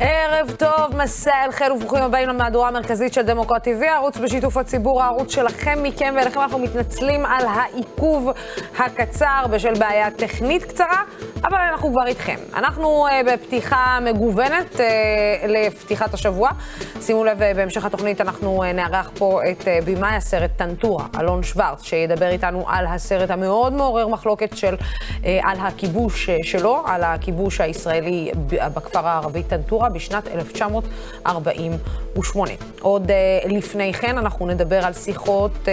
Hey. ערב טוב, מסע אל חיל וברוכים הבאים למהדורה המרכזית של דמוקרט TV, הערוץ בשיתוף הציבור, הערוץ שלכם, מכם ואליכם. אנחנו מתנצלים על העיכוב הקצר בשל בעיה טכנית קצרה, אבל אנחנו כבר איתכם. אנחנו uh, בפתיחה מגוונת uh, לפתיחת השבוע. שימו לב, uh, בהמשך התוכנית אנחנו uh, נארח פה את uh, במאי הסרט טנטורה, אלון שוורץ, שידבר איתנו על הסרט המאוד מעורר מחלוקת של, uh, על הכיבוש uh, שלו, על הכיבוש הישראלי בכפר הערבי טנטורה. בשנת 1948. עוד אה, לפני כן אנחנו נדבר על שיחות אה,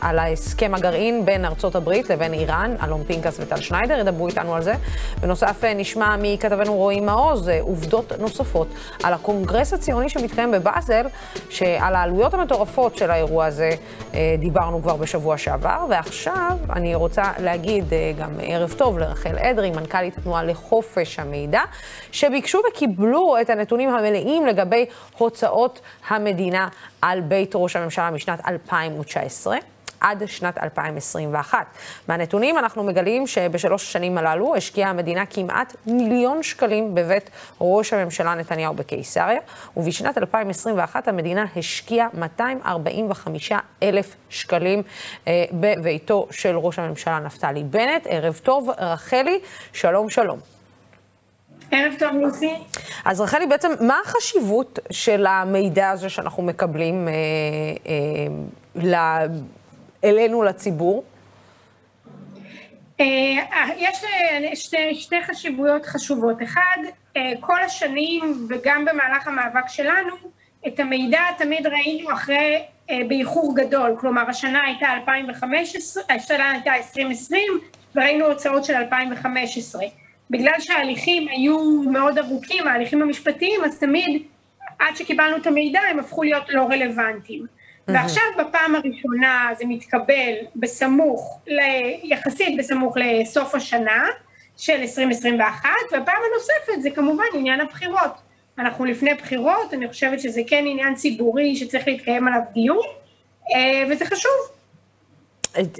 על ההסכם הגרעין בין ארצות הברית לבין איראן, אלון פנקס וטל שניידר ידברו איתנו על זה. בנוסף אה, נשמע מכתבנו רועי מעוז אה, עובדות נוספות על הקונגרס הציוני שמתקיים בבאזל, שעל העלויות המטורפות של האירוע הזה אה, דיברנו כבר בשבוע שעבר, ועכשיו אני רוצה להגיד אה, גם ערב טוב לרחל אדרי, מנכ"לית התנועה לחופש המידע, שביקשו וקיבלו את הנתונים המלאים לגבי הוצאות המדינה על בית ראש הממשלה משנת 2019. עד שנת 2021. מהנתונים אנחנו מגלים שבשלוש השנים הללו השקיעה המדינה כמעט מיליון שקלים בבית ראש הממשלה נתניהו בקיסריה, ובשנת 2021 המדינה השקיעה 245 אלף שקלים אה, בביתו של ראש הממשלה נפתלי בנט. ערב טוב, רחלי, שלום שלום. ערב טוב, לוסי. אז רחלי, בעצם, מה החשיבות של המידע הזה שאנחנו מקבלים אה, אה, ל, אלינו, לציבור? אה, יש שתי, שתי חשיבויות חשובות. אחד, אה, כל השנים וגם במהלך המאבק שלנו, את המידע תמיד ראינו אחרי, אה, באיחור גדול. כלומר, השנה הייתה 2015, השנה הייתה 2020, וראינו הוצאות של 2015. בגלל שההליכים היו מאוד ארוכים, ההליכים המשפטיים, אז תמיד עד שקיבלנו את המידע הם הפכו להיות לא רלוונטיים. Mm-hmm. ועכשיו בפעם הראשונה זה מתקבל בסמוך, יחסית בסמוך לסוף השנה של 2021, והפעם הנוספת זה כמובן עניין הבחירות. אנחנו לפני בחירות, אני חושבת שזה כן עניין ציבורי שצריך להתקיים עליו דיון, אה, וזה חשוב.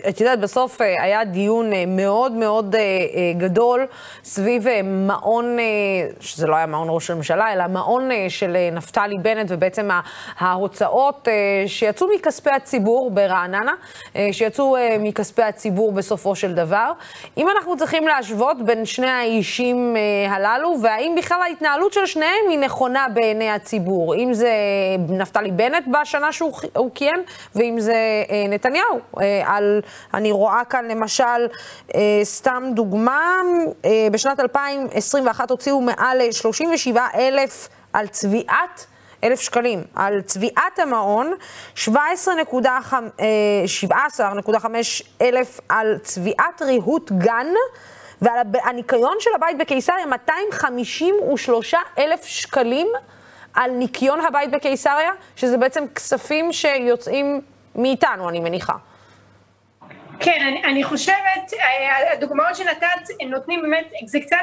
את יודעת, בסוף אה, היה דיון אה, מאוד מאוד אה, גדול סביב מעון, שזה לא היה מעון ראש הממשלה, אלא מעון של נפתלי בנט, ובעצם ההוצאות שיצאו מכספי הציבור ברעננה, שיצאו מכספי הציבור בסופו של דבר. אם אנחנו צריכים להשוות בין שני האישים הללו, והאם בכלל ההתנהלות של שניהם היא נכונה בעיני הציבור, אם זה נפתלי בנט בשנה שהוא כיהן, ואם זה נתניהו. על, אני רואה כאן למשל, אה, סתם דוגמה, אה, בשנת 2021 הוציאו מעל 37 אלף על צביעת אלף שקלים. על צביעת המעון, 17.5 אה, אלף על צביעת ריהוט גן, ועל הניקיון של הבית בקיסריה, 253 אלף שקלים על ניקיון הבית בקיסריה, שזה בעצם כספים שיוצאים מאיתנו, אני מניחה. כן, אני, אני חושבת, אה, הדוגמאות שנתת נותנים באמת, זה קצת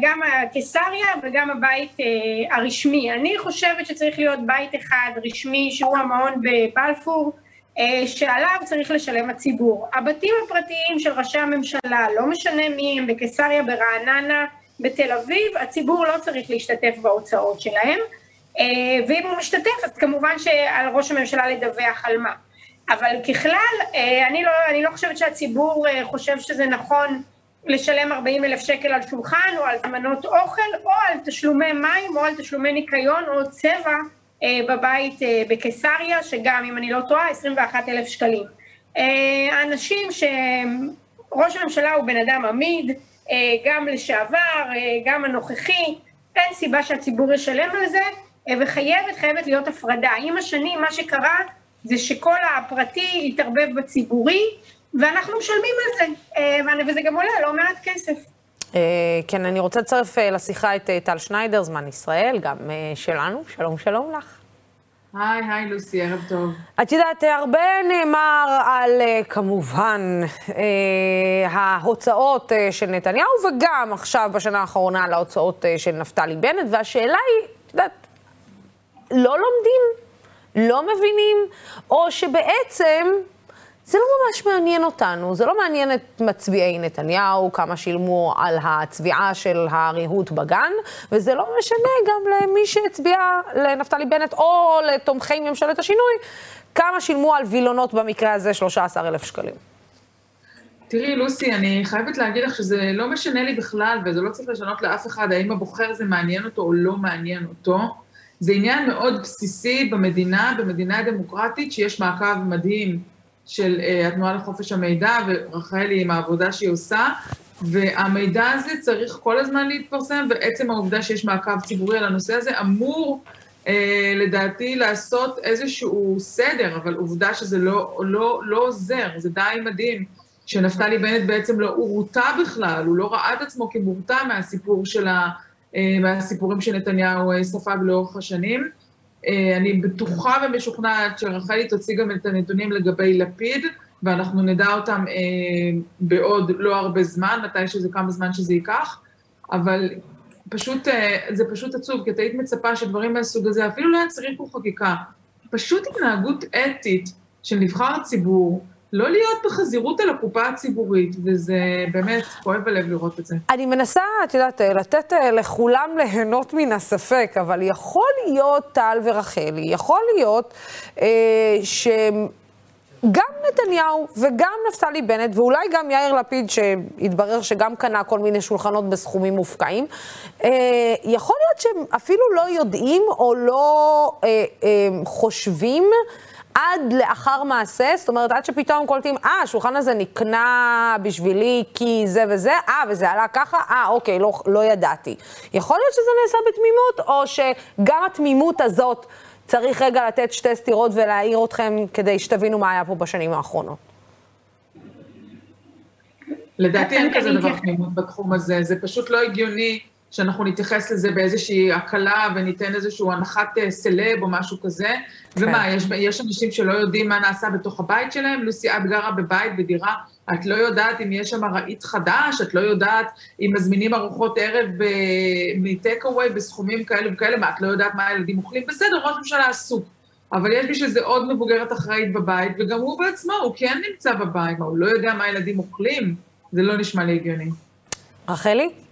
גם הקיסריה וגם הבית אה, הרשמי. אני חושבת שצריך להיות בית אחד רשמי שהוא המעון בבלפור, אה, שעליו צריך לשלם הציבור. הבתים הפרטיים של ראשי הממשלה, לא משנה מי הם, בקיסריה, ברעננה, בתל אביב, הציבור לא צריך להשתתף בהוצאות שלהם, ואם הוא משתתף אז כמובן שעל ראש הממשלה לדווח על מה. אבל ככלל, אה, אני לא, אני לא חושבת שהציבור אה, חושב שזה נכון לשלם 40 אלף שקל על שולחן או על זמנות אוכל או על תשלומי מים או על תשלומי ניקיון או צבע אה, בבית בקיסריה, שגם אם אני לא טועה 21 אלף שקלים. האנשים שראש הממשלה הוא בן אדם עמיד, גם לשעבר, גם הנוכחי, אין סיבה שהציבור ישלם על זה, וחייבת, חייבת להיות הפרדה. עם השנים מה שקרה זה שכל הפרטי יתערבב בציבורי, ואנחנו משלמים על זה, אה, וזה גם עולה לא מעט כסף. אה, כן, אני רוצה לצרף אה, לשיחה את טל שניידר, זמן ישראל, גם שלנו. שלום, שלום לך. היי, היי לוסי, ערב טוב. את יודעת, הרבה נאמר על, כמובן, ההוצאות של נתניהו, וגם עכשיו, בשנה האחרונה, על ההוצאות של נפתלי בנט, והשאלה היא, את יודעת, לא לומדים לא מבינים, או שבעצם זה לא ממש מעניין אותנו, זה לא מעניין את מצביעי נתניהו, כמה שילמו על הצביעה של הריהוט בגן, וזה לא משנה גם למי שהצביע לנפתלי בנט או לתומכי ממשלת השינוי, כמה שילמו על וילונות במקרה הזה, 13,000 שקלים. תראי, לוסי, אני חייבת להגיד לך שזה לא משנה לי בכלל, וזה לא צריך לשנות לאף אחד האם הבוחר זה מעניין אותו או לא מעניין אותו. זה עניין מאוד בסיסי במדינה, במדינה דמוקרטית, שיש מעקב מדהים של uh, התנועה לחופש המידע, ורחלי עם העבודה שהיא עושה, והמידע הזה צריך כל הזמן להתפרסם, ועצם העובדה שיש מעקב ציבורי על הנושא הזה אמור, uh, לדעתי, לעשות איזשהו סדר, אבל עובדה שזה לא, לא, לא עוזר, זה די מדהים. שנפתלי בנט בעצם לא הורתע בכלל, הוא לא ראה את עצמו כמורתע מהסיפור של ה... אה, מהסיפורים שנתניהו אה, ספג לאורך השנים. אה, אני בטוחה ומשוכנעת שרחלי תוציא גם את הנתונים לגבי לפיד, ואנחנו נדע אותם בעוד לא הרבה זמן, מתי שזה, כמה זמן שזה ייקח, אבל פשוט, זה פשוט עצוב, כי את היית מצפה שדברים מהסוג הזה, אפילו לא היה צריך פה חקיקה, פשוט התנהגות אתית של נבחר ציבור, לא להיות בחזירות על הקופה הציבורית, וזה באמת כואב הלב לראות את זה. אני מנסה, את יודעת, לתת אה, לכולם ליהנות מן הספק, אבל יכול להיות, טל ורחלי, יכול להיות אה, ש... גם נתניהו וגם נפתלי בנט, ואולי גם יאיר לפיד, שהתברר שגם קנה כל מיני שולחנות בסכומים מופקעים, אה, יכול להיות שהם אפילו לא יודעים או לא אה, אה, חושבים עד לאחר מעשה, זאת אומרת, עד שפתאום קולטים, אה, השולחן הזה נקנה בשבילי כי זה וזה, אה, וזה עלה ככה, אה, אוקיי, לא, לא ידעתי. יכול להיות שזה נעשה בתמימות, או שגם התמימות הזאת צריך רגע לתת שתי סטירות ולהעיר אתכם כדי שתבינו מה היה פה בשנים האחרונות. לדעתי אין כזה דבר תמימות בתחום הזה, זה פשוט לא הגיוני. שאנחנו נתייחס לזה באיזושהי הקלה וניתן איזושהי הנחת אה, סלב או משהו כזה. כן. ומה, יש, יש אנשים שלא יודעים מה נעשה בתוך הבית שלהם? לוסי, את גרה בבית, בדירה, את לא יודעת אם יש שם רהיט חדש, את לא יודעת אם מזמינים ארוחות ערב מטק אווי בסכומים כאלה וכאלה, מה, את לא יודעת מה הילדים אוכלים? בסדר, ראש ממשלה עסוק. אבל יש בשביל זה עוד מבוגרת אחראית בבית, וגם הוא בעצמו, הוא כן נמצא בבית, מה, הוא לא יודע מה הילדים אוכלים? זה לא נשמע לי הגיוני. רחלי?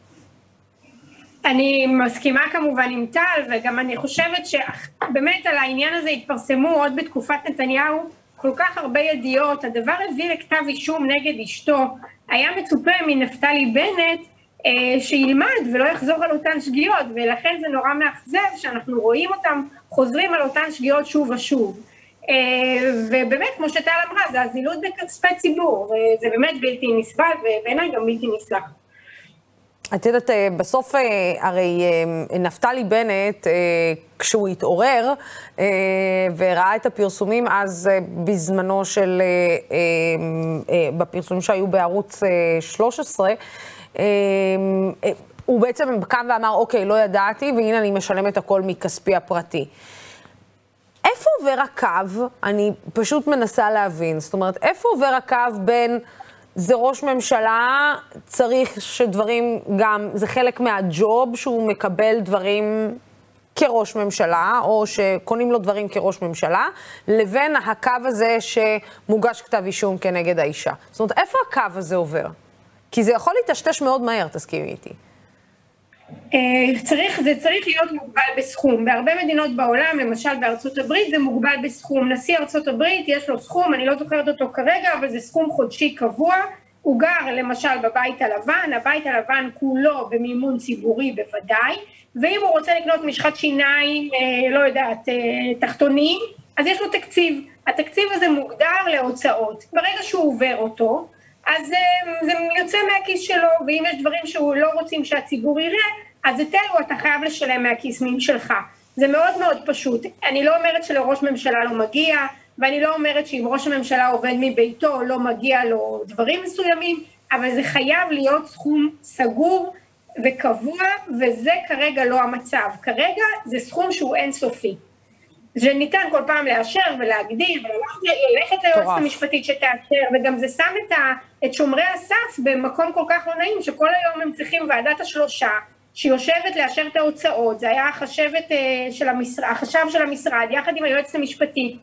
אני מסכימה כמובן עם טל, וגם אני חושבת שבאמת על העניין הזה התפרסמו עוד בתקופת נתניהו כל כך הרבה ידיעות, הדבר הביא לכתב אישום נגד אשתו, היה מצופה מנפתלי בנט אה, שילמד ולא יחזור על אותן שגיאות, ולכן זה נורא מאכזב שאנחנו רואים אותם חוזרים על אותן שגיאות שוב ושוב. אה, ובאמת, כמו שטל אמרה, זה הזילות בכספי ציבור, וזה באמת בלתי נסבל ובעיניי גם בלתי נסלח. את יודעת, אה, בסוף אה, הרי אה, נפתלי בנט, כשהוא התעורר וראה את הפרסומים אז בזמנו של, בפרסומים שהיו בערוץ 13, הוא בעצם קם ואמר, אוקיי, לא ידעתי, והנה אני משלם את הכל מכספי הפרטי. איפה עובר הקו? אני פשוט מנסה להבין. זאת אומרת, איפה עובר הקו בין... זה ראש ממשלה, צריך שדברים גם, זה חלק מהג'וב שהוא מקבל דברים כראש ממשלה, או שקונים לו דברים כראש ממשלה, לבין הקו הזה שמוגש כתב אישום כנגד האישה. זאת אומרת, איפה הקו הזה עובר? כי זה יכול להיטשטש מאוד מהר, תסכימי איתי. אה, צריך, זה צריך להיות מוגבל בסכום. בהרבה מדינות בעולם, למשל בארצות הברית, זה מוגבל בסכום. נשיא ארצות הברית, יש לו סכום, אני לא זוכרת אותו כרגע, אבל זה סכום חודשי קבוע. הוא גר למשל בבית הלבן, הבית הלבן כולו במימון ציבורי בוודאי, ואם הוא רוצה לקנות משחת שיניים, אה, לא יודעת, אה, תחתונים, אז יש לו תקציב. התקציב הזה מוגדר להוצאות. ברגע שהוא עובר אותו, אז זה יוצא מהכיס שלו, ואם יש דברים שהוא לא רוצים שהציבור יראה, אז את אלו אתה חייב לשלם מהכיס שלך. זה מאוד מאוד פשוט. אני לא אומרת שלראש ממשלה לא מגיע, ואני לא אומרת שאם ראש הממשלה עובד מביתו לא מגיע לו דברים מסוימים, אבל זה חייב להיות סכום סגור וקבוע, וזה כרגע לא המצב. כרגע זה סכום שהוא אינסופי. שניתן כל פעם לאשר ולהגדיל וללכת ליועצת המשפטית שתאשר וגם זה שם את, ה, את שומרי הסף במקום כל כך לא נעים שכל היום הם צריכים ועדת השלושה שיושבת לאשר את ההוצאות זה היה החשבת אה, של המשרד, החשב של המשרד יחד עם היועצת המשפטית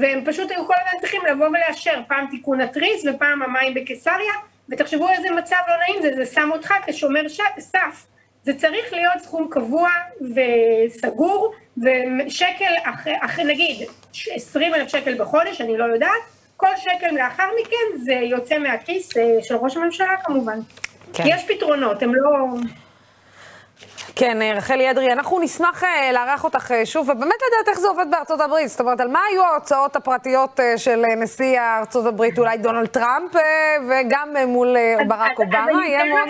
והם פשוט היו כל הזמן צריכים לבוא ולאשר, פעם תיקון התריס ופעם המים בקיסריה, ותחשבו איזה מצב לא נעים זה, זה שם אותך כשומר סף. זה צריך להיות סכום קבוע וסגור, ושקל אחרי, אחרי נגיד 20 אלף שקל בחודש, אני לא יודעת, כל שקל לאחר מכן זה יוצא מהכיס אה, של ראש הממשלה כמובן. כן. יש פתרונות, הם לא... כן, אה, רחלי אדרי, אנחנו נשמח אה, לארח אותך שוב, ובאמת לדעת איך זה עובד בארצות הברית. זאת אומרת, על מה היו ההוצאות הפרטיות של נשיא ארצות הברית, אולי דונלד טראמפ, וגם מול ברק אובמה, יהיה מאוד...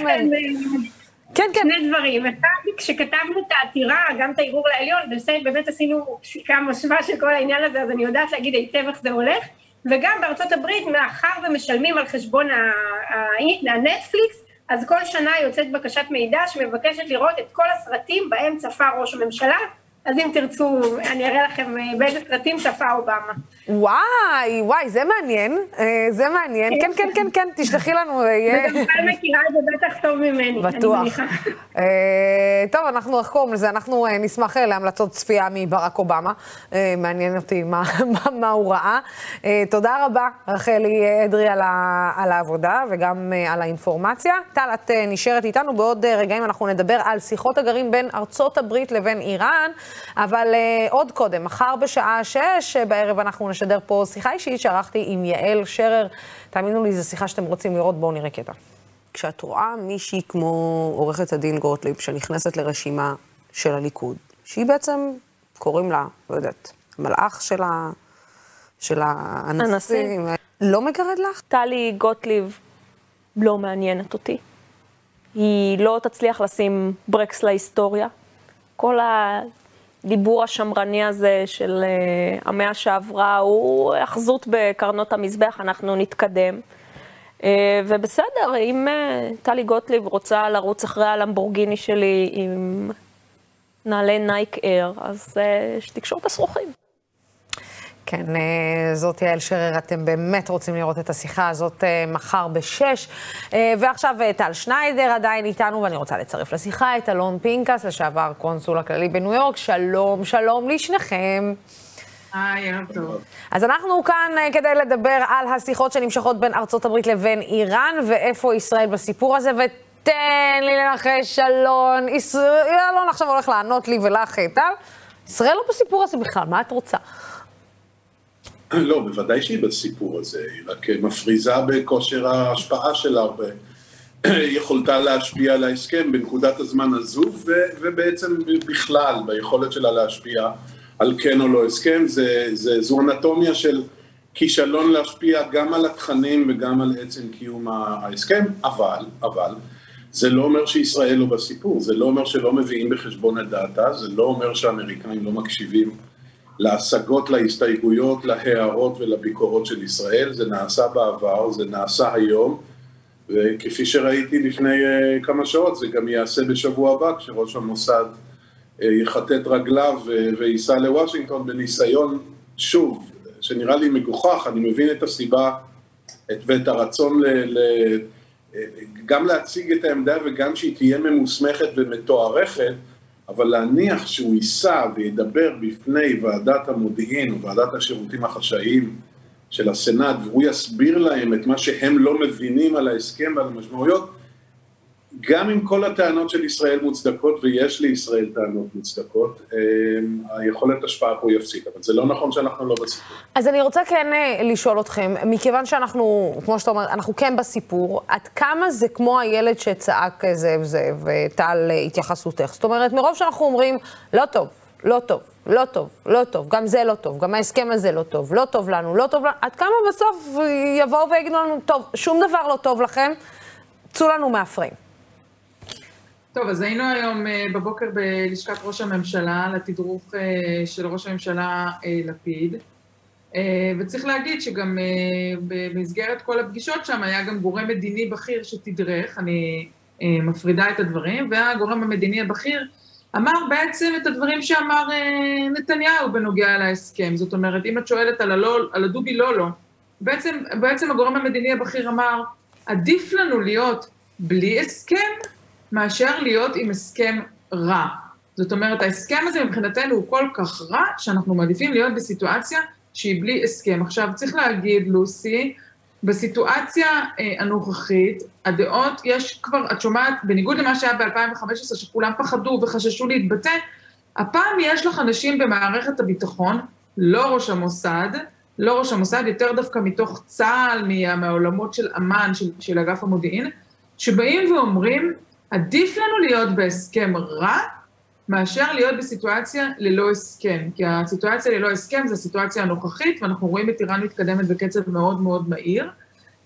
כן, כן. שני דברים. אחד, כשכתבנו את העתירה, גם את הערעור לעליון, באמת עשינו פסיקה משווה של כל העניין הזה, אז אני יודעת להגיד היטב איך זה הולך. וגם בארצות הברית, מאחר ומשלמים על חשבון הנטפליקס, אז כל שנה יוצאת בקשת מידע שמבקשת לראות את כל הסרטים בהם צפה ראש הממשלה, אז אם תרצו, אני אראה לכם אה, באיזה סרטים צפה אובמה. וואי, וואי, זה מעניין, אה, זה מעניין. כן, כן, כן, כן, תשלחי לנו. וגם כאן מכירה את זה בטח טוב ממני, בטוח. טוב, אנחנו, איך קוראים לזה? אנחנו נשמח להמלצות צפייה מברק אובמה. מעניין אותי מה הוא ראה. תודה רבה, רחלי אדרי, על העבודה וגם על האינפורמציה. טל, את נשארת איתנו, בעוד רגעים אנחנו נדבר על שיחות הגרעין בין ארצות הברית לבין איראן. אבל uh, עוד קודם, מחר בשעה שש uh, בערב אנחנו נשדר פה שיחה אישית שערכתי עם יעל שרר. תאמינו לי, זו שיחה שאתם רוצים לראות, בואו נראה קטע. כשאת רואה מישהי כמו עורכת הדין גוטליב, שנכנסת לרשימה של הליכוד, שהיא בעצם, קוראים לה, לא יודעת, מלאך של, ה... של הנשיא, לא מגרד לך? טלי גוטליב לא מעניינת אותי. היא לא תצליח לשים ברקס להיסטוריה. כל הדיבור השמרני הזה של uh, המאה שעברה הוא אחזות בקרנות המזבח, אנחנו נתקדם. אה, ובסדר, אם אה, טלי גוטליב רוצה לרוץ אחרי הלמבורגיני שלי עם נעלי נייק אייר, אז שתקשור את השרוכים. כן, אה, זאת יעל שרר, אתם באמת רוצים לראות את השיחה הזאת אה, מחר בשש. אה, ועכשיו טל שניידר עדיין איתנו, ואני רוצה לצרף לשיחה את אלון פנקס, לשעבר קונסול הכללי בניו יורק. שלום, שלום לשניכם. היי, ערב טוב. אז אנחנו כאן כדי לדבר על השיחות שנמשכות בין ארצות הברית לבין איראן, ואיפה ישראל בסיפור הזה, ותן לי לנחש, אלון. אלון עכשיו הולך לענות לי ולך, טל. ישראל לא בסיפור הזה בכלל, מה את רוצה? לא, בוודאי שהיא בסיפור הזה, היא רק מפריזה בכושר ההשפעה שלה, ויכולתה להשפיע על ההסכם בנקודת הזמן הזו, ו, ובעצם בכלל, ביכולת שלה להשפיע על כן או לא הסכם, זה, זה, זו אנטומיה של כישלון להשפיע גם על התכנים וגם על עצם קיום ההסכם, אבל, אבל, זה לא אומר שישראל לא בסיפור, זה לא אומר שלא מביאים בחשבון את דעתה, זה לא אומר שהאמריקאים לא מקשיבים להשגות, להסתייגויות, להערות ולביקורות של ישראל. זה נעשה בעבר, זה נעשה היום, וכפי שראיתי לפני uh, כמה שעות, זה גם ייעשה בשבוע הבא, כשראש המוסד uh, יכתת רגליו וייסע לוושינגטון בניסיון, שוב, שנראה לי מגוחך, אני מבין את הסיבה את, ואת הרצון ל, ל, גם להציג את העמדה וגם שהיא תהיה ממוסמכת ומתוארכת, אבל להניח שהוא ייסע וידבר בפני ועדת המודיעין או ועדת השירותים החשאיים של הסנאט, והוא יסביר להם את מה שהם לא מבינים על ההסכם ועל המשמעויות, גם אם כל הטענות של ישראל מוצדקות, ויש לישראל טענות מוצדקות, אמ, היכולת השפעה פה יפסיק, אבל זה לא נכון שאנחנו לא בסיפור. אז אני רוצה כן אה, לשאול אתכם, מכיוון שאנחנו, כמו שאתה אומר, אנחנו כן בסיפור, עד כמה זה כמו הילד שצעק זאב זאב, טל אה, התייחסותך? זאת אומרת, מרוב שאנחנו אומרים, לא טוב, לא טוב, לא טוב, לא טוב, גם זה לא טוב, גם ההסכם הזה לא טוב, לא טוב לנו, לא טוב לנו, עד כמה בסוף יבואו ויגידו לנו, טוב, שום דבר לא טוב לכם, צאו לנו מהפריים. טוב, אז היינו היום אה, בבוקר בלשכת ראש הממשלה לתדרוך אה, של ראש הממשלה אה, לפיד, וצריך להגיד שגם במסגרת כל הפגישות שם היה גם גורם מדיני בכיר שתדרך, אני מפרידה את הדברים, והגורם המדיני הבכיר אמר בעצם את הדברים שאמר נתניהו בנוגע להסכם. זאת אומרת, אם את שואלת על, הלא, על הדובי לא לא, בעצם, בעצם הגורם המדיני הבכיר אמר, עדיף לנו להיות בלי הסכם מאשר להיות עם הסכם רע. זאת אומרת, ההסכם הזה מבחינתנו הוא כל כך רע, שאנחנו מעדיפים להיות בסיטואציה שהיא בלי הסכם. עכשיו, צריך להגיד, לוסי, בסיטואציה אה, הנוכחית, הדעות, יש כבר, את שומעת, בניגוד למה שהיה ב-2015, שכולם פחדו וחששו להתבטא, הפעם יש לך אנשים במערכת הביטחון, לא ראש המוסד, לא ראש המוסד, יותר דווקא מתוך צה"ל, מהעולמות של אמ"ן, של, של אגף המודיעין, שבאים ואומרים, עדיף לנו להיות בהסכם רע, מאשר להיות בסיטואציה ללא הסכם. כי הסיטואציה ללא הסכם זו הסיטואציה הנוכחית, ואנחנו רואים את איראן מתקדמת בקצב מאוד מאוד מהיר.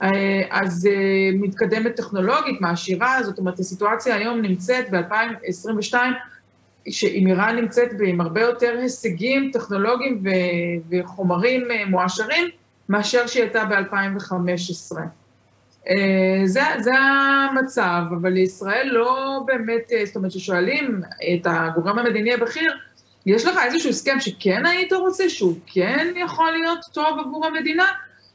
אה, אז אה, מתקדמת טכנולוגית, מעשירה, זאת אומרת, הסיטואציה היום נמצאת ב-2022, שאם איראן נמצאת עם הרבה יותר הישגים טכנולוגיים וחומרים אה, מועשרים, מאשר שהיא הייתה ב-2015. אה, זה, זה המצב, אבל לישראל לא באמת, אה, זאת אומרת, כששואלים את הגורם המדיני הבכיר, יש לך איזשהו הסכם שכן היית רוצה, שהוא כן יכול להיות טוב עבור המדינה?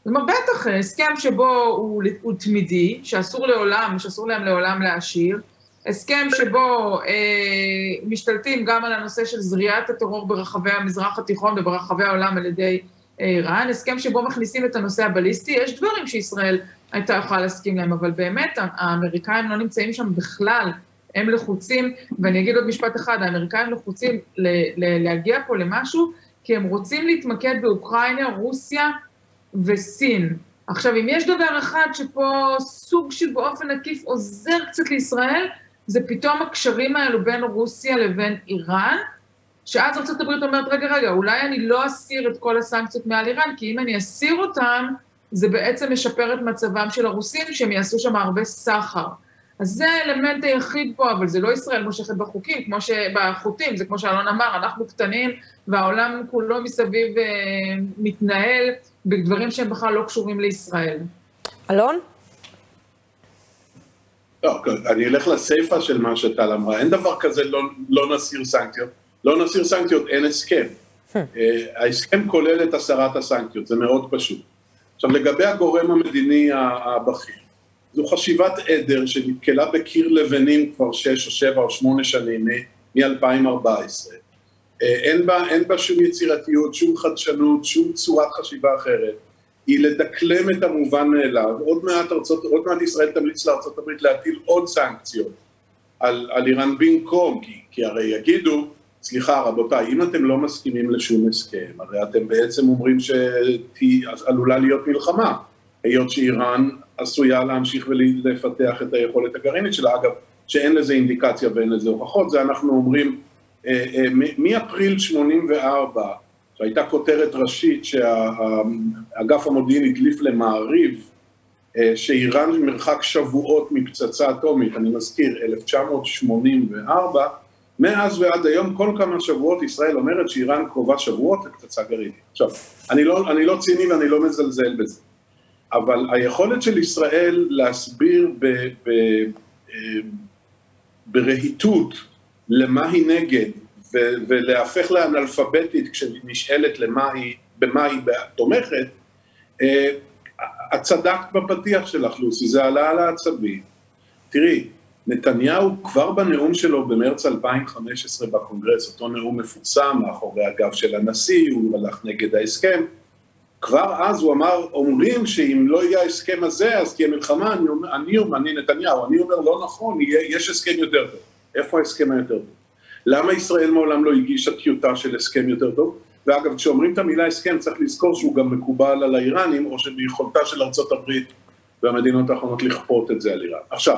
אומרת, בטח, הסכם שבו הוא, הוא תמידי, שאסור לעולם, שאסור להם לעולם להשאיר, הסכם שבו אה, משתלטים גם על הנושא של זריעת הטרור ברחבי המזרח התיכון וברחבי העולם על ידי אה, איראן, הסכם שבו מכניסים את הנושא הבליסטי, יש דברים שישראל הייתה יכולה להסכים להם, אבל באמת האמריקאים לא נמצאים שם בכלל, הם לחוצים, ואני אגיד עוד משפט אחד, האמריקאים לחוצים ל- ל- להגיע פה למשהו, כי הם רוצים להתמקד באוקראינה, רוסיה וסין. עכשיו, אם יש דבר אחד שפה סוג של באופן עקיף עוזר קצת לישראל, זה פתאום הקשרים האלו בין רוסיה לבין איראן, שאז ארה"ב אומרת, רגע, רגע, אולי אני לא אסיר את כל הסנקציות מעל איראן, כי אם אני אסיר אותן, זה בעצם משפר את מצבם של הרוסים, שהם יעשו שם הרבה סחר. אז זה האלמנט היחיד פה, אבל זה לא ישראל מושכת בחוקים, כמו שבחוטים, זה כמו שאלון אמר, אנחנו קטנים, והעולם כולו מסביב אה, מתנהל בדברים שהם בכלל לא קשורים לישראל. אלון? לא, אני אלך לסיפה של מה שטל אמרה, אין דבר כזה לא, לא נסיר סנקציות, לא נסיר סנקציות, אין הסכם. Hmm. אה, ההסכם כולל את הסרת הסנקציות, זה מאוד פשוט. עכשיו לגבי הגורם המדיני הבכיר, זו חשיבת עדר שנתקלה בקיר לבנים כבר שש או שבע או שמונה שנים מ-2014. אה, אין בה, אין בה שום יצירתיות, שום חדשנות, שום צורת חשיבה אחרת. היא לדקלם את המובן מאליו. עוד מעט, ארצות, עוד מעט ישראל תמליץ לארה"ב להטיל עוד סנקציות על, על איראן במקום, כי, כי הרי יגידו, סליחה רבותיי, אם אתם לא מסכימים לשום הסכם, הרי אתם בעצם אומרים שעלולה להיות מלחמה, היות שאיראן עשויה להמשיך ולפתח את היכולת הגרעינית שלה, אגב, שאין לזה אינדיקציה ואין לזה הוכחות, זה אנחנו אומרים אה, אה, מאפריל 84, שהייתה כותרת ראשית שהאגף המודיעין הדליף למעריב, אה, שאיראן מרחק שבועות מפצצה אטומית, אני מזכיר, 1984, מאז ועד היום, כל כמה שבועות ישראל אומרת שאיראן קרובה שבועות לפצצה גרעינית. עכשיו, אני לא, אני לא ציני ואני לא מזלזל בזה, אבל היכולת של ישראל להסביר ב, ב, אה, ברהיטות למה היא נגד, ו, ולהפך לאנאלפביתית כשהיא נשאלת למה היא, במה היא תומכת, אה, את צדקת בפתיח שלך, לוסי, זה עלה על העצבים. תראי, נתניהו כבר בנאום שלו במרץ 2015 בקונגרס, אותו נאום מפורסם מאחורי הגב של הנשיא, הוא הלך נגד ההסכם, כבר אז הוא אמר, אומרים שאם לא יהיה ההסכם הזה אז תהיה מלחמה, אני, אומר, אני, אני נתניהו, אני אומר לא נכון, יהיה, יש הסכם יותר טוב. איפה ההסכם היותר טוב? למה ישראל מעולם לא הגישה טיוטה של הסכם יותר טוב? ואגב, כשאומרים את המילה הסכם צריך לזכור שהוא גם מקובל על האיראנים, או שביכולתה של ארצות הברית והמדינות האחרונות לכפות את זה על איראן. עכשיו,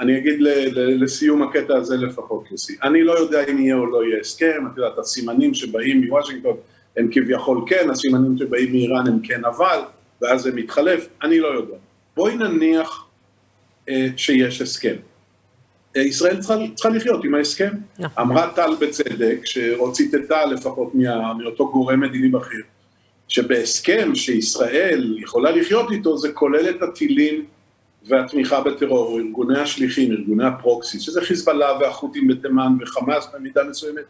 אני אגיד לסיום הקטע הזה לפחות, לסי. אני לא יודע אם יהיה או לא יהיה הסכם, את יודעת, הסימנים שבאים מוושינגטון הם כביכול כן, הסימנים שבאים מאיראן הם כן אבל, ואז זה מתחלף, אני לא יודע. בואי נניח אה, שיש הסכם. אה, ישראל צריכה, צריכה לחיות עם ההסכם. נכון. אמרה טל בצדק, או ציטטה לפחות מה, מאותו גורם מדיני בכיר, שבהסכם שישראל יכולה לחיות איתו, זה כולל את הטילים והתמיכה בטרור, ארגוני השליחים, ארגוני הפרוקסי, שזה חיזבאללה והחות'ים בתימן וחמאס במידה מסוימת,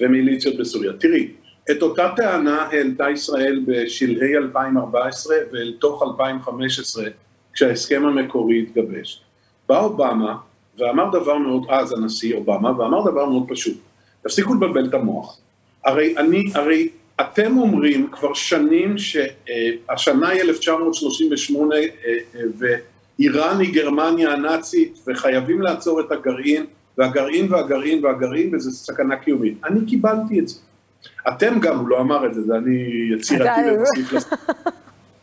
ומיליציות בסוריה. תראי, את אותה טענה העלתה ישראל בשלהי 2014 ואל תוך 2015, כשההסכם המקורי התגבש. בא אובמה ואמר דבר מאוד, אז הנשיא אובמה, ואמר דבר מאוד פשוט, תפסיקו לבלבל את המוח. הרי אני, הרי אתם אומרים כבר שנים שהשנה היא 1938 ואיראן היא גרמניה הנאצית וחייבים לעצור את הגרעין והגרעין והגרעין והגרעין וזו סכנה קיומית. אני קיבלתי את זה. אתם גם, הוא לא אמר את זה, זה אני יצירתי ומוסיף לזה.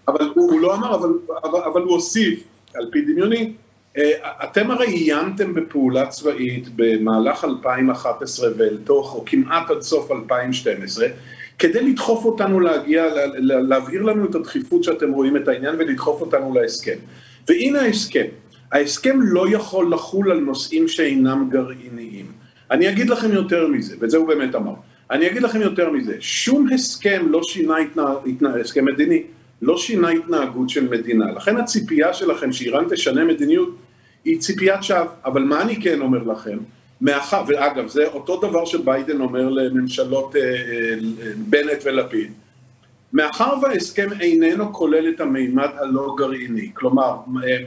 אבל הוא, הוא לא אמר, אבל, אבל, אבל הוא הוסיף, על פי דמיוני, אתם הרי עיינתם בפעולה צבאית במהלך 2011 ואל תוך, או כמעט עד סוף 2012, כדי לדחוף אותנו להגיע, להבהיר לנו את הדחיפות שאתם רואים את העניין ולדחוף אותנו להסכם. והנה ההסכם. ההסכם לא יכול לחול על נושאים שאינם גרעיניים. אני אגיד לכם יותר מזה, וזה הוא באמת אמר. אני אגיד לכם יותר מזה, שום הסכם לא שינה התנהגות, הסכם מדיני, לא שינה התנהגות של מדינה. לכן הציפייה שלכם שאיראן תשנה מדיניות היא ציפיית שווא. אבל מה אני כן אומר לכם? מאחר, ואגב, זה אותו דבר שביידן אומר לממשלות אה, אה, בנט ולפיד. מאחר וההסכם איננו כולל את המימד הלא גרעיני, כלומר, אה,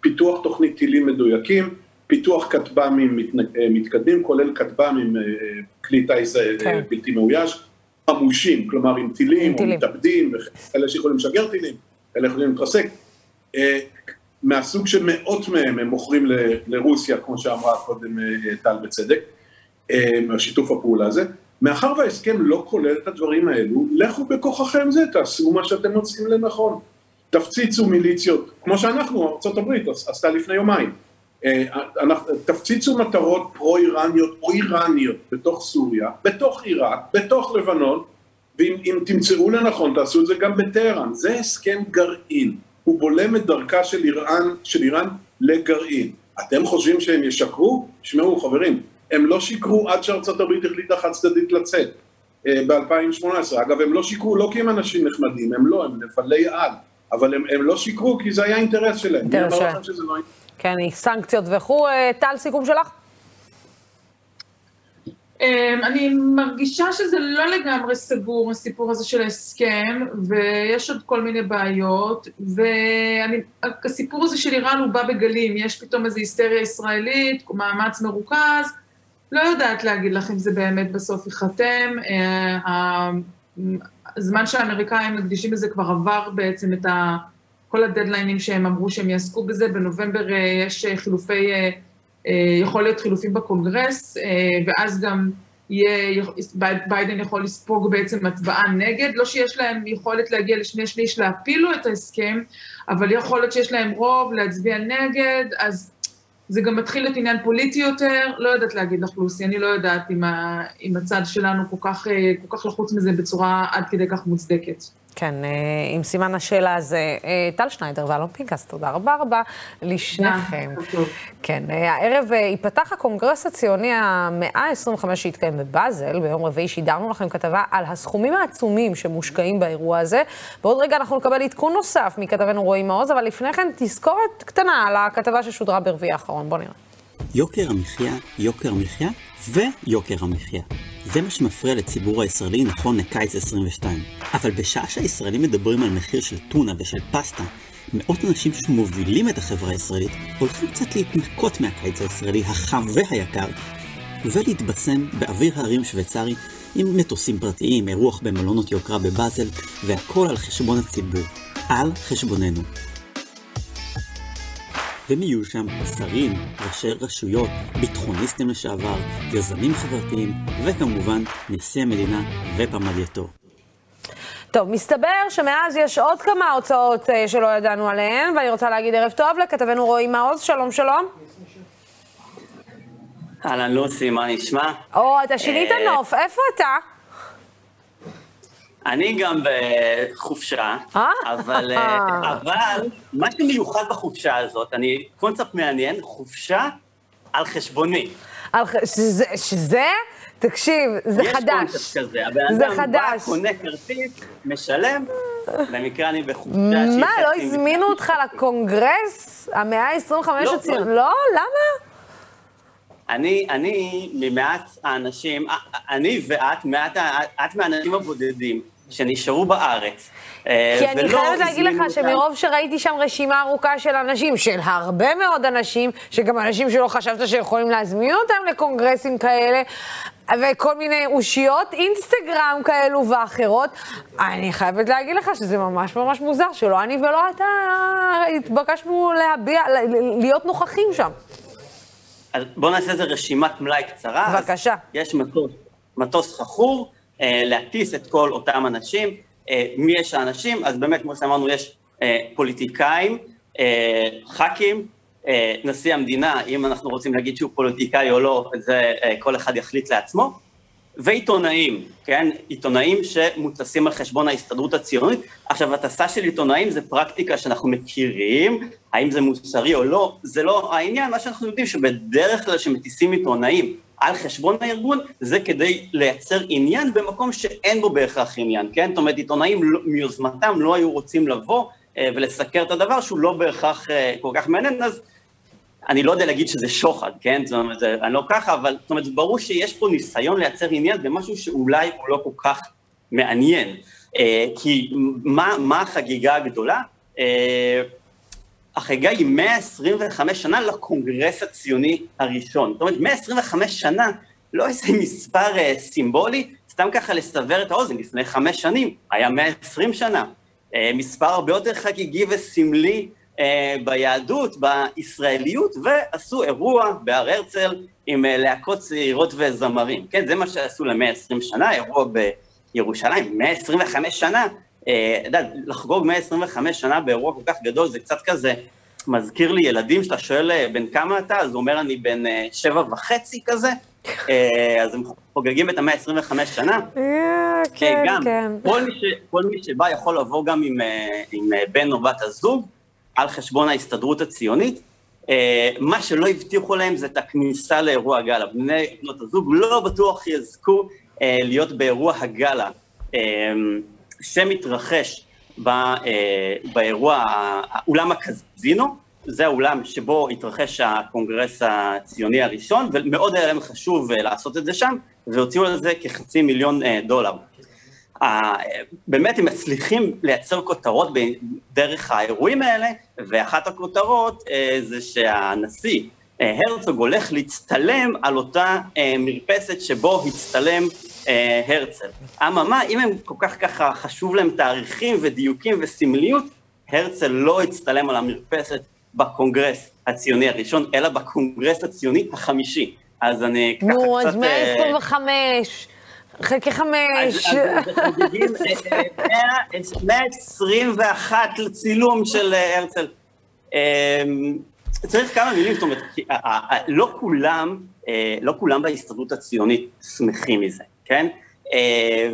פיתוח תוכנית טילים מדויקים, פיתוח כטב"מים מתקדמים, כולל כטב"מים, כלי טיס כן. בלתי מאויש, חמושים, כלומר עם טילים, עם או מתאבדים, וכאלה שיכולים לשגר טילים, כאלה יכולים להתרסק. מהסוג שמאות מהם הם מוכרים לרוסיה, כמו שאמרה קודם אה, טל בצדק, מהשיתוף אה, הפעולה הזה. מאחר וההסכם לא כולל את הדברים האלו, לכו בכוחכם זה, תעשו מה שאתם מוצאים לנכון. תפציצו מיליציות, כמו שאנחנו, ארה"ב עשתה לפני יומיים. אה, תפציצו מטרות פרו-איראניות או איראניות בתוך סוריה, בתוך עיראק, בתוך לבנון, ואם תמצאו לנכון, תעשו את זה גם בטהרן. זה הסכם גרעין. הוא בולם את דרכה של איראן, של איראן לגרעין. אתם חושבים שהם ישקרו? שמעו חברים, הם לא שיקרו עד שארצות הברית החליטה חד צדדית לצאת אה, ב-2018. אגב, הם לא שיקרו לא כי הם אנשים נחמדים, הם לא, הם נפלי על, אבל הם, הם לא שיקרו כי זה היה אינטרס שלהם. אינטרס שלהם. לא... כן, סנקציות וכו'. אה, טל, סיכום שלך? אמ, אני מרגישה שזה לא לגמרי סגור, הסיפור הזה של ההסכם, ויש עוד כל מיני בעיות, והסיפור הזה של איראן הוא בא בגלים, יש פתאום איזו היסטריה ישראלית, מאמץ מרוכז, לא יודעת להגיד לך אם זה באמת בסוף ייחתם. אה, הזמן שהאמריקאים מקדישים לזה כבר עבר בעצם את כל הדדליינים שהם אמרו שהם יעסקו בזה, בנובמבר אה, יש חילופי אה, יכול להיות חילופים בקונגרס, ואז גם יהיה, ביידן יכול לספוג בעצם הצבעה נגד, לא שיש להם יכולת להגיע לשני שליש להפילו את ההסכם, אבל יכול להיות שיש להם רוב להצביע נגד, אז זה גם מתחיל להיות עניין פוליטי יותר, לא יודעת להגיד לך, לוסי, אני לא יודעת אם, ה, אם הצד שלנו כל כך, אה, כל כך לחוץ מזה בצורה עד כדי כך מוצדקת. כן, אה, עם סימן השאלה הזה. אה, טל שניידר ואלון פנקס, תודה רבה רבה לשניכם. כן, אה, הערב ייפתח הקונגרס הציוני המאה ה-25 שהתקיים בבאזל, ביום רביעי שידרנו לכם כתבה על הסכומים העצומים שמושקעים באירוע הזה. בעוד רגע אנחנו נקבל עדכון נוסף מכתבנו רועי מעוז, אבל לפני כן תזכורת קטנה על הכתבה ששודרה ברביעי האחרון. בואו נראה. יוקר המחיה, יוקר המחיה ויוקר המחיה. זה מה שמפריע לציבור הישראלי נכון לקיץ 22. אבל בשעה שהישראלים מדברים על מחיר של טונה ושל פסטה, מאות אנשים שמובילים את החברה הישראלית הולכים קצת להתנקות מהקיץ הישראלי החם והיקר, ולהתבשם באוויר הרים שוויצרי עם מטוסים פרטיים, אירוח במלונות יוקרה בבאזל, והכל על חשבון הציבור. על חשבוננו. והם יהיו שם שרים, ראשי רשויות, ביטחוניסטים לשעבר, יזמים חברתיים, וכמובן נשיא המדינה ופמלייתו. טוב, מסתבר שמאז יש עוד כמה הוצאות uh, שלא ידענו עליהן, ואני רוצה להגיד ערב טוב לכתבנו רועי מעוז, שלום שלום. אהלן לוסי, מה נשמע? או, אתה שינית אה, נוף, איפה אתה? אני גם בחופשה, אה? אבל, אה, אבל מה שמיוחד בחופשה הזאת, אני, קונספט מעניין, חופשה על חשבוני. על, שזה, שזה, תקשיב, זה יש חדש. יש קונספט כזה, הבן אדם בא, קונה כרטיס, משלם, במקרה אני בחופשה שהיא מה, לא הזמינו אותך לקונגרס? המאה ה-25 לא, הציון? לא, למה? אני, אני ממעט האנשים, אני ואת, מעט, את מהאנשים הבודדים שנשארו בארץ. אה, כי אני חייבת להגיד לך שמרוב שראיתי שם רשימה ארוכה של אנשים, של הרבה מאוד אנשים, שגם אנשים שלא חשבת שיכולים להזמין אותם לקונגרסים כאלה, וכל מיני אושיות אינסטגרם כאלו ואחרות, אני חייבת להגיד לך שזה ממש ממש מוזר, שלא אני ולא אתה התבקשנו להביע, להיות נוכחים שם. אז בואו נעשה איזה רשימת מלאי קצרה. בבקשה. יש מטוס, מטוס חכור, להטיס את כל אותם אנשים. אה, מי יש האנשים? אז באמת, כמו שאמרנו, יש אה, פוליטיקאים, אה, ח"כים, אה, נשיא המדינה, אם אנחנו רוצים להגיד שהוא פוליטיקאי או לא, זה אה, כל אחד יחליט לעצמו, ועיתונאים, כן? עיתונאים שמוטסים על חשבון ההסתדרות הציונית. עכשיו, הטסה של עיתונאים זה פרקטיקה שאנחנו מכירים, האם זה מוסרי או לא, זה לא העניין, מה שאנחנו יודעים שבדרך כלל שמטיסים עיתונאים על חשבון הארגון, זה כדי לייצר עניין במקום שאין בו בהכרח עניין, כן? זאת אומרת, עיתונאים לא, מיוזמתם לא היו רוצים לבוא אה, ולסקר את הדבר שהוא לא בהכרח אה, כל כך מעניין, אז אני לא יודע להגיד שזה שוחד, כן? זאת אומרת, אני לא ככה, אבל זאת אומרת, ברור שיש פה ניסיון לייצר עניין במשהו שאולי הוא לא כל כך מעניין. אה, כי מה, מה החגיגה הגדולה? החגיגה היא 125 שנה לקונגרס הציוני הראשון. זאת אומרת, 125 שנה, לא איזה מספר אה, סימבולי, סתם ככה לסבר את האוזן, לפני חמש שנים, היה 120 שנה. אה, מספר הרבה יותר חגיגי וסמלי אה, ביהדות, בישראליות, ועשו אירוע בהר הרצל עם אה, להקות צעירות וזמרים. כן, זה מה שעשו למאה עשרים שנה, אירוע בירושלים, 125 שנה. אה, אתה יודע, לחגוג 125 שנה באירוע כל כך גדול, זה קצת כזה מזכיר לי ילדים שאתה שואל בן כמה אתה, אז הוא אומר אני בן שבע וחצי כזה, אז הם חוגגים את המאה ה-25 שנה. כן, גם, כן. כל מי, ש, כל מי שבא יכול לבוא גם עם, עם בן או בת הזוג, על חשבון ההסתדרות הציונית. אה, מה שלא הבטיחו להם זה את הכניסה לאירוע הגאלה. בני בנות הזוג לא בטוח יזכו אה, להיות באירוע הגאלה אה, שמתרחש באירוע, אולם הקזינו, זה האולם שבו התרחש הקונגרס הציוני הראשון, ומאוד היה להם חשוב לעשות את זה שם, והוציאו על זה כחצי מיליון דולר. באמת הם מצליחים לייצר כותרות דרך האירועים האלה, ואחת הכותרות אה, זה שהנשיא אה, הרצוג הולך להצטלם על אותה אה, מרפסת שבו הצטלם הרצל. אממה, אם הם כל כך ככה חשוב להם תאריכים ודיוקים וסמליות, הרצל לא הצטלם על המרפסת בקונגרס הציוני הראשון, אלא בקונגרס הציוני החמישי. אז אני ככה קצת... נו, אז 125. חלקי חמש. אז חוגגים 121 לצילום של אה, הרצל. אמ, צריך כמה מילים, זאת אומרת, לא כולם, אה, לא כולם בהסתדרות הציונית שמחים מזה, כן? אה,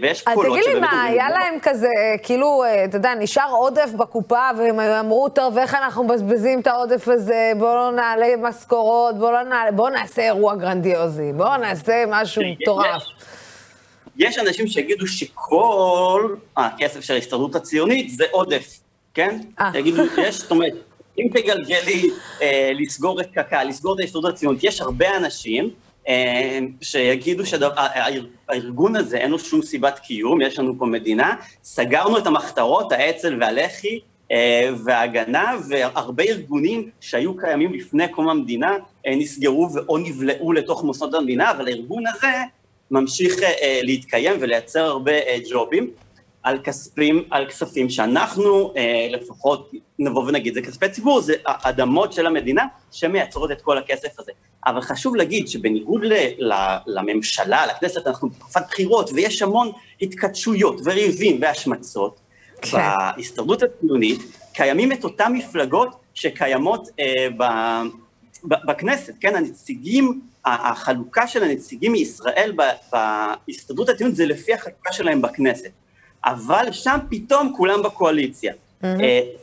ויש קולות שבאמת... תגיד לי, מה, היה להם כזה, כאילו, אתה יודע, נשאר עודף בקופה, והם אמרו, טוב, איך אנחנו מבזבזים את העודף הזה, בואו לא נעלה משכורות, בואו לא נעלה, בואו נעשה אירוע גרנדיוזי, בואו נעשה משהו מטורף. יש אנשים שיגידו שכל הכסף של ההסתדרות הציונית זה עודף, כן? אה. יגידו, יש, זאת אומרת, אם תגלגלי אה, לסגור את קק"ל, לסגור את ההסתדרות הציונית, יש הרבה אנשים אה, שיגידו שהארגון הזה אין לו שום סיבת קיום, יש לנו פה מדינה, סגרנו את המחתרות, האצ"ל והלח"י, אה, וההגנה, והרבה ארגונים שהיו קיימים לפני קום המדינה אה, נסגרו או נבלעו לתוך מוסדות המדינה, אבל הארגון הזה ממשיך uh, להתקיים ולייצר הרבה ג'ובים על כספים, על כספים שאנחנו uh, לפחות נבוא ונגיד, זה כספי ציבור, זה אדמות של המדינה שמייצרות את כל הכסף הזה. אבל חשוב להגיד שבניגוד ל, ל, לממשלה, לכנסת, אנחנו בתקופת בחירות ויש המון התכתשויות וריבים והשמצות. כן. בהסתדרות הציונית קיימים את אותן מפלגות שקיימות uh, ב, ב, בכנסת, כן? הנציגים החלוקה של הנציגים מישראל בהסתדרות הציונית זה לפי החלוקה שלהם בכנסת. אבל שם פתאום כולם בקואליציה. Mm-hmm.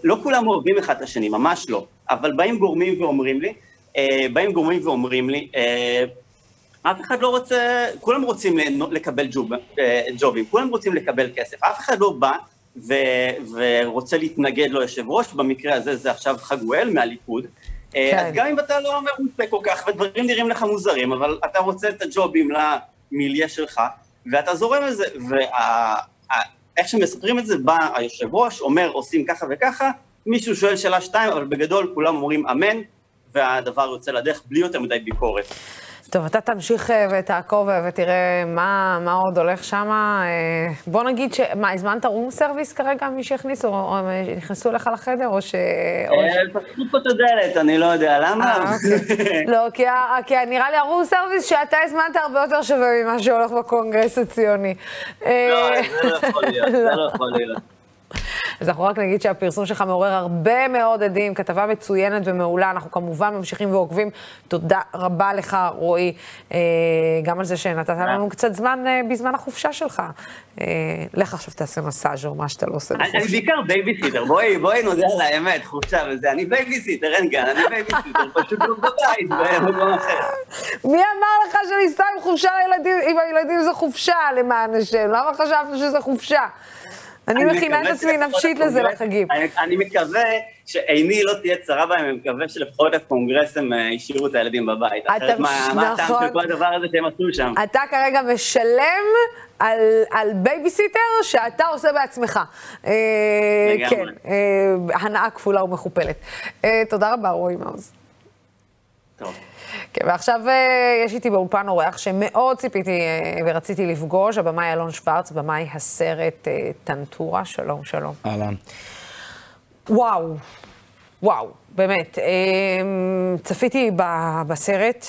לא כולם אוהבים אחד את השני, ממש לא. אבל באים גורמים ואומרים לי, אה, באים גורמים ואומרים לי, אה, אף אחד לא רוצה, כולם רוצים לקבל ג'וב, ג'ובים, כולם רוצים לקבל כסף, אף אחד לא בא ו, ורוצה להתנגד ליושב ראש, במקרה הזה זה עכשיו חגואל מהליכוד, אה, כן. אז גם אם אתה לא מרוצה כל כך, ודברים נראים לך מוזרים, אבל אתה רוצה את הג'ובים למיליה שלך, ואתה זורם לזה. איך שמספרים את זה, בא היושב ראש, אומר עושים ככה וככה, מישהו שואל שאלה שתיים, אבל בגדול כולם אומרים אמן, והדבר יוצא לדרך בלי יותר מדי ביקורת. טוב, אתה תמשיך אה, ותעקוב אה, ותראה מה, מה עוד הולך שם. אה, בוא נגיד ש... מה, הזמנת רום סרוויס כרגע, מי שהכניסו, או, נכנסו לך לחדר, או ש... פתחו פה את הדלת, אני לא יודע למה. אוקיי. לא, כי, כי נראה לי ה room service שאתה הזמנת הרבה יותר שווה ממה שהולך בקונגרס הציוני. לא, זה לא יכול להיות, זה לא יכול להיות. אז אנחנו רק נגיד שהפרסום שלך מעורר הרבה מאוד הדים, כתבה מצוינת ומעולה, אנחנו כמובן ממשיכים ועוקבים. תודה רבה לך, רועי, אה, גם על זה שנתת לנו קצת זמן אה, בזמן החופשה שלך. אה, לך עכשיו תעשה מסאז' או מה שאתה לא עושה בחופשה. אני בעיקר בייביסיטר, בואי, בואי נודה על האמת, חופשה וזה, אני בייביסיטר, אין גן, אני בייביסיטר, פשוט לא בבית, במקום אחר. מי אמר לך שאני סתם חופשה עם הילדים זה חופשה, למען השם? למה חשבת שזה חופשה? אני מכינה את עצמי נפשית לזה לחגים. אני מקווה שעיני לא תהיה צרה בהם, אני מקווה שלפחות הקונגרס הם אה, השאירו את הילדים בבית. אחרת מה הטעם של נכון. כל הדבר הזה שהם עשו שם? אתה כרגע משלם על בייביסיטר שאתה עושה בעצמך. אה, כן, אה, הנאה כפולה ומכופלת. תודה רבה, רועי מעוז. טוב. כן, ועכשיו אה, יש איתי באולפן אורח שמאוד ציפיתי אה, ורציתי לפגוש, הבמאי אלון שוורץ, במאי הסרט אה, טנטורה. שלום, שלום. אהלן. וואו, וואו, באמת. צפיתי בסרט,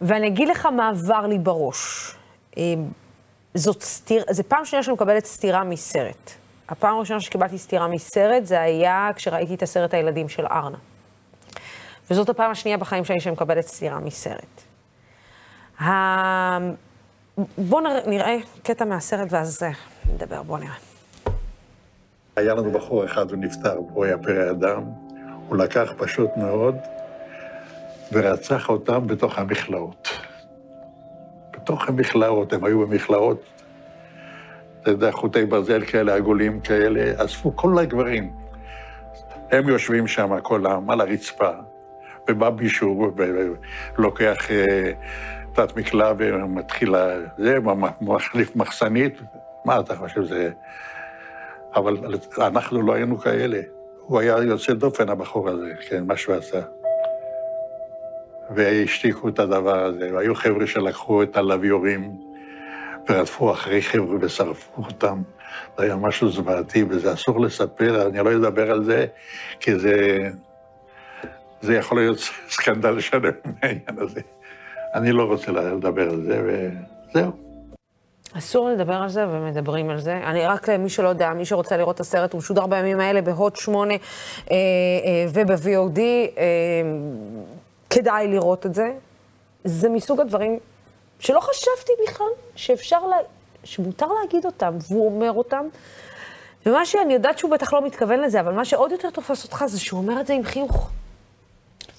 ואני אגיד לך מה עבר לי בראש. זאת סתירה, זו פעם שנייה שאני מקבלת סתירה מסרט. הפעם הראשונה שקיבלתי סתירה מסרט זה היה כשראיתי את הסרט הילדים של ארנה. וזאת הפעם השנייה בחיים שלי שמקבלת סטירה מסרט. ה... בואו נראה קטע מהסרט ואז אה, נדבר, בואו נראה. היה לנו בחור אחד, הוא נפטר, הוא היה פרא אדם. הוא לקח פשוט מאוד ורצח אותם בתוך המכלאות. בתוך המכלאות, הם היו במכלאות, אתה יודע, חוטי ברזל כאלה, עגולים כאלה, אספו כל הגברים. הם יושבים שם, כל העם, על הרצפה. ובא מישהו ולוקח אה, תת מקלע ומתחיל, זה, מחליף מחסנית, מה אתה חושב זה... אבל אנחנו לא היינו כאלה. הוא היה יוצא דופן, הבחור הזה, כן, מה שהוא עשה. והשתיקו את הדבר הזה, והיו חבר'ה שלקחו את הלוויורים ורדפו אחרי חבר'ה ושרפו אותם. זה היה משהו זוועתי, וזה אסור לספר, אני לא אדבר על זה, כי זה זה יכול להיות סקנדל שלם מהעניין הזה. אני לא רוצה לדבר על זה, וזהו. אסור לדבר על זה ומדברים על זה. אני רק למי שלא יודע, מי שרוצה לראות את הסרט, הוא משודר בימים האלה בהוט 8 אה, אה, וב-VOD. אה, כדאי לראות את זה. זה מסוג הדברים שלא חשבתי בכלל שאפשר, לה, שמותר להגיד אותם, והוא אומר אותם. ומה שאני יודעת שהוא בטח לא מתכוון לזה, אבל מה שעוד יותר תופס אותך זה שהוא אומר את זה עם חיוך.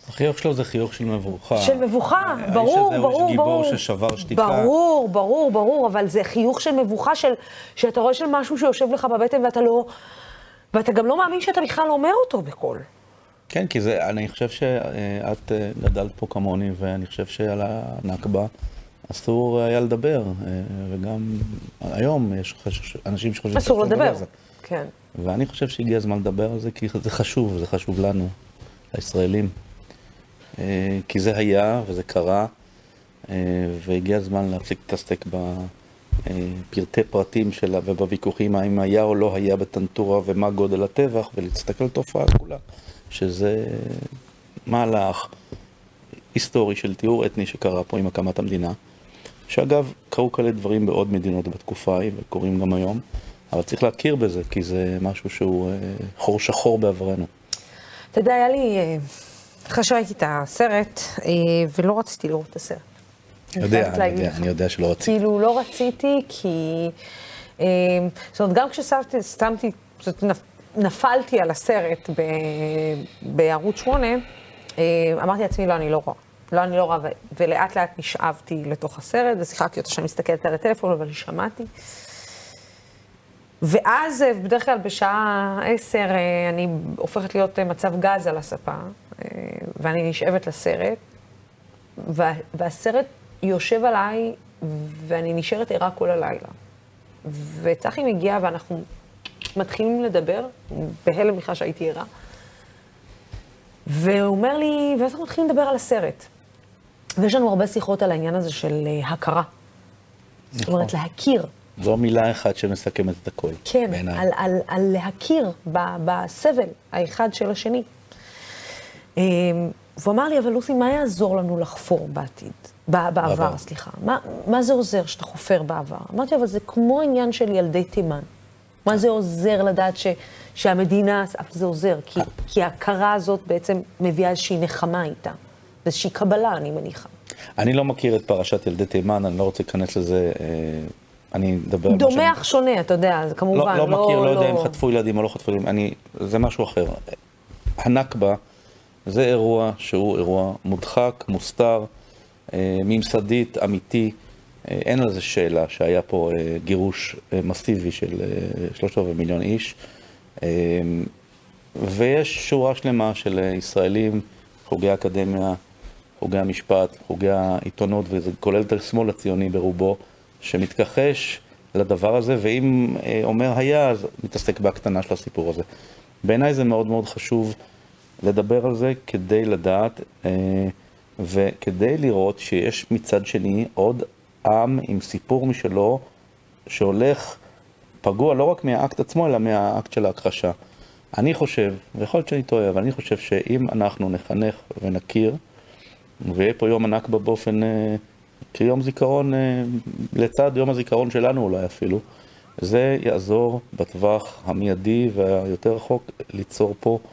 החיוך שלו זה חיוך של מבוכה. של מבוכה, ברור, ברור, ברור. האיש הזה הוא גיבור ששבר שתיקה. ברור, ברור, ברור, אבל זה חיוך של מבוכה, של, שאתה רואה של משהו שיושב לך בבטן ואתה לא... ואתה גם לא מאמין שאתה בכלל אומר אותו בקול. כן, כי זה, אני חושב שאת אה, גדלת פה כמוני, ואני חושב שעל הנכבה אסור היה לדבר, אה, וגם היום יש אנשים שחושבים... אסור לדבר, כן. ואני חושב שהגיע הזמן לדבר על זה, כי זה חשוב, זה חשוב לנו, הישראלים. אה, כי זה היה וזה קרה, אה, והגיע הזמן להפסיק להתעסק בפרטי פרטים שלה ובוויכוחים האם היה או לא היה בטנטורה ומה גודל הטבח, ולהסתכל על תופעה כולה, שזה מהלך היסטורי של טיהור אתני שקרה פה עם הקמת המדינה. שאגב, קרו כאלה דברים בעוד מדינות בתקופה ההיא וקורים גם היום, אבל צריך להכיר בזה, כי זה משהו שהוא אה, חור שחור בעברנו. אתה יודע, היה לי אחרי שראיתי את הסרט, אה, ולא רציתי לראות את הסרט. אני יודע, אני יודע, אני יודע שלא רציתי. כאילו, לא רציתי כי... אה, זאת אומרת, גם כששמתי, זאת אומרת, נפלתי על הסרט בערוץ 8, אה, אמרתי לעצמי, לא, אני לא רואה. לא, אני לא רואה, ולאט לאט נשאבתי לתוך הסרט, ושיחקתי אותה שאני מסתכלת על הטלפון, אבל שמעתי. ואז, בדרך כלל בשעה עשר, אני הופכת להיות מצב גז על הספה, ואני נשאבת לסרט, וה, והסרט יושב עליי, ואני נשארת ערה כל הלילה. וצחי מגיע ואנחנו מתחילים לדבר, בהלם בכלל שהייתי ערה. והוא אומר לי, ואז אנחנו מתחילים לדבר על הסרט. ויש לנו הרבה שיחות על העניין הזה של uh, הכרה. נכון. זאת אומרת, להכיר. זו מילה אחת שמסכמת את הכל, כן. על, על, על להכיר ב, בסבל האחד של השני. Um, והוא אמר לי, אבל לוסי, מה יעזור לנו לחפור בעתיד? בעבר. סליחה. מה, מה זה עוזר שאתה חופר בעבר? אמרתי, אבל זה כמו עניין של ילדי תימן. מה זה עוזר לדעת ש, שהמדינה, זה עוזר, כי, כי ההכרה הזאת בעצם מביאה איזושהי נחמה איתה, איזושהי קבלה, אני מניחה. אני לא מכיר את פרשת ילדי תימן, אני לא רוצה להיכנס לזה, אה, אני אדבר... על דומה אך שונה, אתה יודע, זה כמובן, לא... לא מכיר, לא, לא יודע אם חטפו ילדים או לא חטפו ילדים, אני, זה משהו אחר. הנכבה זה אירוע שהוא אירוע מודחק, מוסתר, אה, ממסדית, אמיתי. אה, אין על זה שאלה שהיה פה אה, גירוש מסיבי של שלושת רבעי מיליון איש. ויש שורה שלמה של ישראלים, חוגי אקדמיה, חוגי המשפט, חוגי העיתונות, וזה כולל את השמאל הציוני ברובו, שמתכחש לדבר הזה, ואם אומר היה, אז מתעסק בהקטנה של הסיפור הזה. בעיניי זה מאוד מאוד חשוב לדבר על זה כדי לדעת וכדי לראות שיש מצד שני עוד עם עם סיפור משלו, שהולך פגוע לא רק מהאקט עצמו, אלא מהאקט של ההכחשה. אני חושב, ויכול להיות שאני טועה, אבל אני חושב שאם אנחנו נחנך ונכיר, ויהיה פה יום הנכבה באופן, אה, כיום זיכרון, אה, לצד יום הזיכרון שלנו אולי אפילו, זה יעזור בטווח המיידי והיותר רחוק ליצור פה אה,